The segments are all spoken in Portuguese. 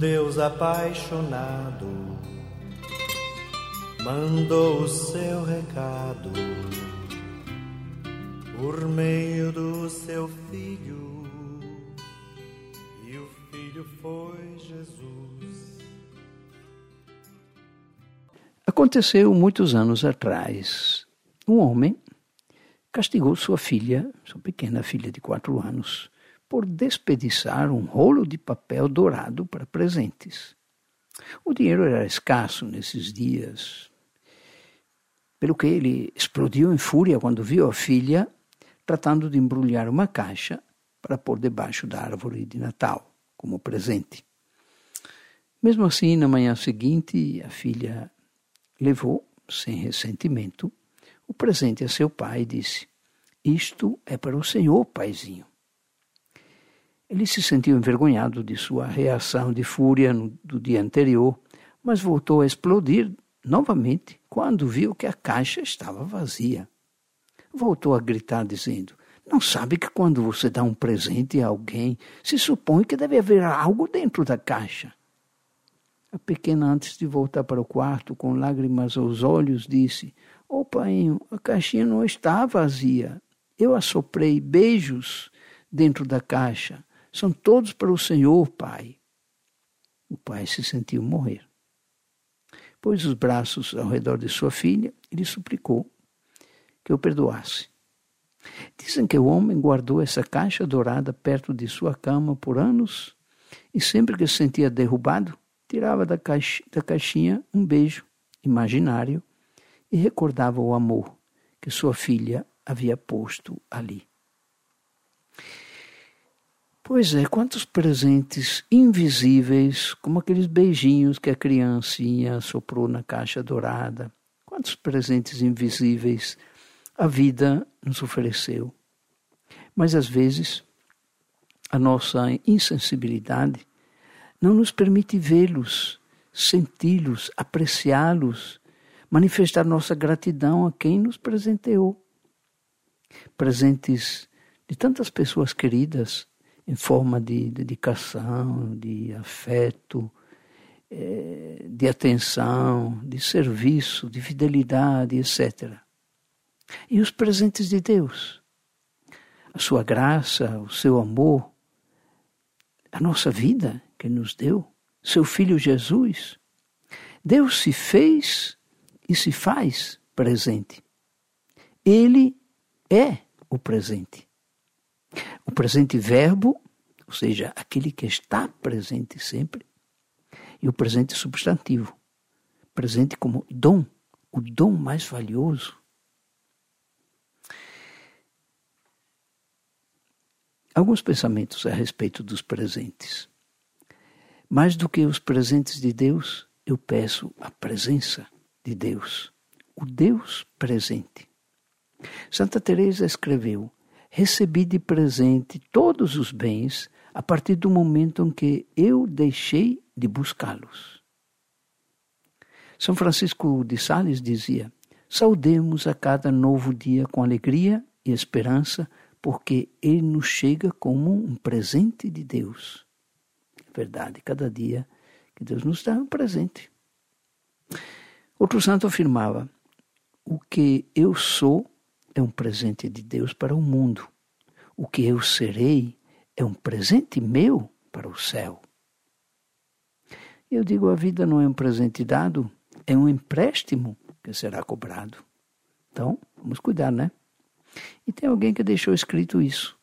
Deus apaixonado mandou o seu recado por meio do seu filho, e o filho foi Jesus. Aconteceu muitos anos atrás. Um homem castigou sua filha, sua pequena filha de quatro anos, por desperdiçar um rolo de papel dourado para presentes. O dinheiro era escasso nesses dias, pelo que ele explodiu em fúria quando viu a filha tratando de embrulhar uma caixa para pôr debaixo da árvore de Natal, como presente. Mesmo assim, na manhã seguinte, a filha levou, sem ressentimento, o presente a seu pai e disse: Isto é para o senhor, paizinho. Ele se sentiu envergonhado de sua reação de fúria no, do dia anterior, mas voltou a explodir novamente quando viu que a caixa estava vazia. Voltou a gritar, dizendo: Não sabe que quando você dá um presente a alguém, se supõe que deve haver algo dentro da caixa. A pequena, antes de voltar para o quarto, com lágrimas aos olhos, disse: Ô oh, pai, a caixinha não está vazia. Eu assoprei beijos dentro da caixa. São todos para o Senhor, pai. O pai se sentiu morrer. Pôs os braços ao redor de sua filha e lhe suplicou que o perdoasse. Dizem que o homem guardou essa caixa dourada perto de sua cama por anos e sempre que se sentia derrubado, tirava da, caixa, da caixinha um beijo imaginário e recordava o amor que sua filha havia posto ali. Pois é, quantos presentes invisíveis, como aqueles beijinhos que a criancinha soprou na caixa dourada. Quantos presentes invisíveis a vida nos ofereceu. Mas às vezes a nossa insensibilidade não nos permite vê-los, senti-los, apreciá-los, manifestar nossa gratidão a quem nos presenteou. Presentes de tantas pessoas queridas em forma de dedicação, de afeto, eh, de atenção, de serviço, de fidelidade, etc. E os presentes de Deus, a sua graça, o seu amor, a nossa vida que nos deu, seu Filho Jesus. Deus se fez e se faz presente. Ele é o presente. O presente verbo, ou seja, aquele que está presente sempre, e o presente substantivo, presente como dom, o dom mais valioso. Alguns pensamentos a respeito dos presentes. Mais do que os presentes de Deus, eu peço a presença de Deus, o Deus presente. Santa Teresa escreveu: recebi de presente todos os bens a partir do momento em que eu deixei de buscá-los. São Francisco de Sales dizia: Saudemos a cada novo dia com alegria e esperança, porque ele nos chega como um presente de Deus. É verdade, cada dia que Deus nos dá é um presente. Outro santo afirmava: O que eu sou é um presente de Deus para o mundo. O que eu serei é um presente meu para o céu. Eu digo: a vida não é um presente dado, é um empréstimo que será cobrado. Então, vamos cuidar, né? E tem alguém que deixou escrito isso.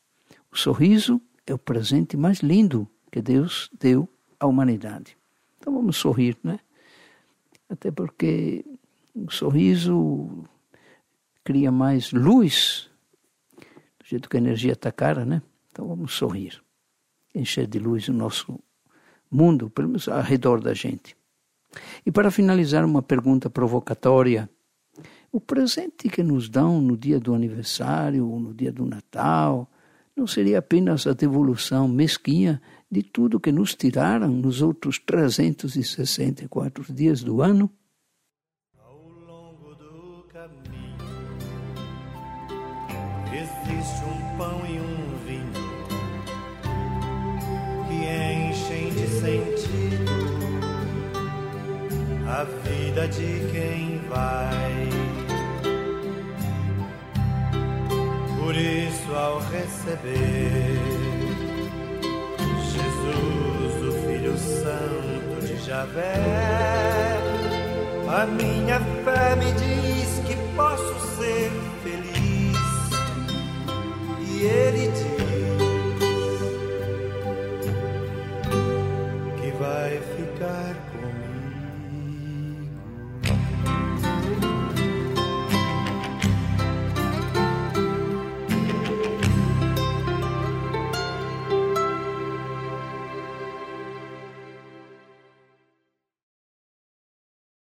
O sorriso é o presente mais lindo que Deus deu à humanidade. Então vamos sorrir, né? Até porque o sorriso cria mais luz, do jeito que a energia está cara, né? Então vamos sorrir, encher de luz o nosso mundo, pelo menos ao redor da gente. E para finalizar, uma pergunta provocatória. O presente que nos dão no dia do aniversário ou no dia do Natal não seria apenas a devolução mesquinha de tudo que nos tiraram nos outros 364 dias do ano? Existe um pão e um vinho que enchem de sentido a vida de quem vai. Por isso, ao receber Jesus, o Filho Santo de Javé, a minha fé me diz que posso ser feliz. E ele diz